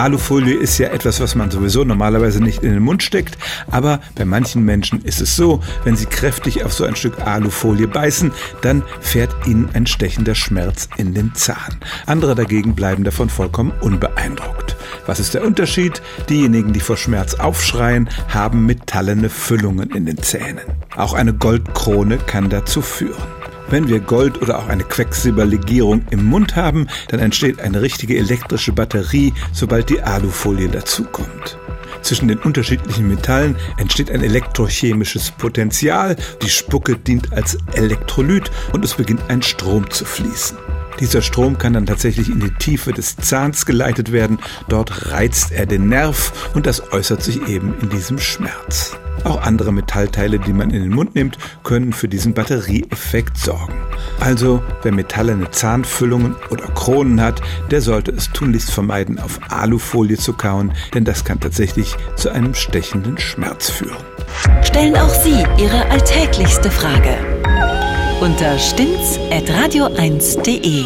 Alufolie ist ja etwas, was man sowieso normalerweise nicht in den Mund steckt, aber bei manchen Menschen ist es so, wenn sie kräftig auf so ein Stück Alufolie beißen, dann fährt ihnen ein stechender Schmerz in den Zahn. Andere dagegen bleiben davon vollkommen unbeeindruckt. Was ist der Unterschied? Diejenigen, die vor Schmerz aufschreien, haben metallene Füllungen in den Zähnen. Auch eine Goldkrone kann dazu führen. Wenn wir Gold oder auch eine Quecksilberlegierung im Mund haben, dann entsteht eine richtige elektrische Batterie, sobald die Alufolie dazukommt. Zwischen den unterschiedlichen Metallen entsteht ein elektrochemisches Potential, die Spucke dient als Elektrolyt und es beginnt ein Strom zu fließen. Dieser Strom kann dann tatsächlich in die Tiefe des Zahns geleitet werden. Dort reizt er den Nerv und das äußert sich eben in diesem Schmerz. Auch andere Metallteile, die man in den Mund nimmt, können für diesen Batterieeffekt sorgen. Also, wer metallene Zahnfüllungen oder Kronen hat, der sollte es tunlichst vermeiden, auf Alufolie zu kauen, denn das kann tatsächlich zu einem stechenden Schmerz führen. Stellen auch Sie Ihre alltäglichste Frage unter stimmtz.radio1.de.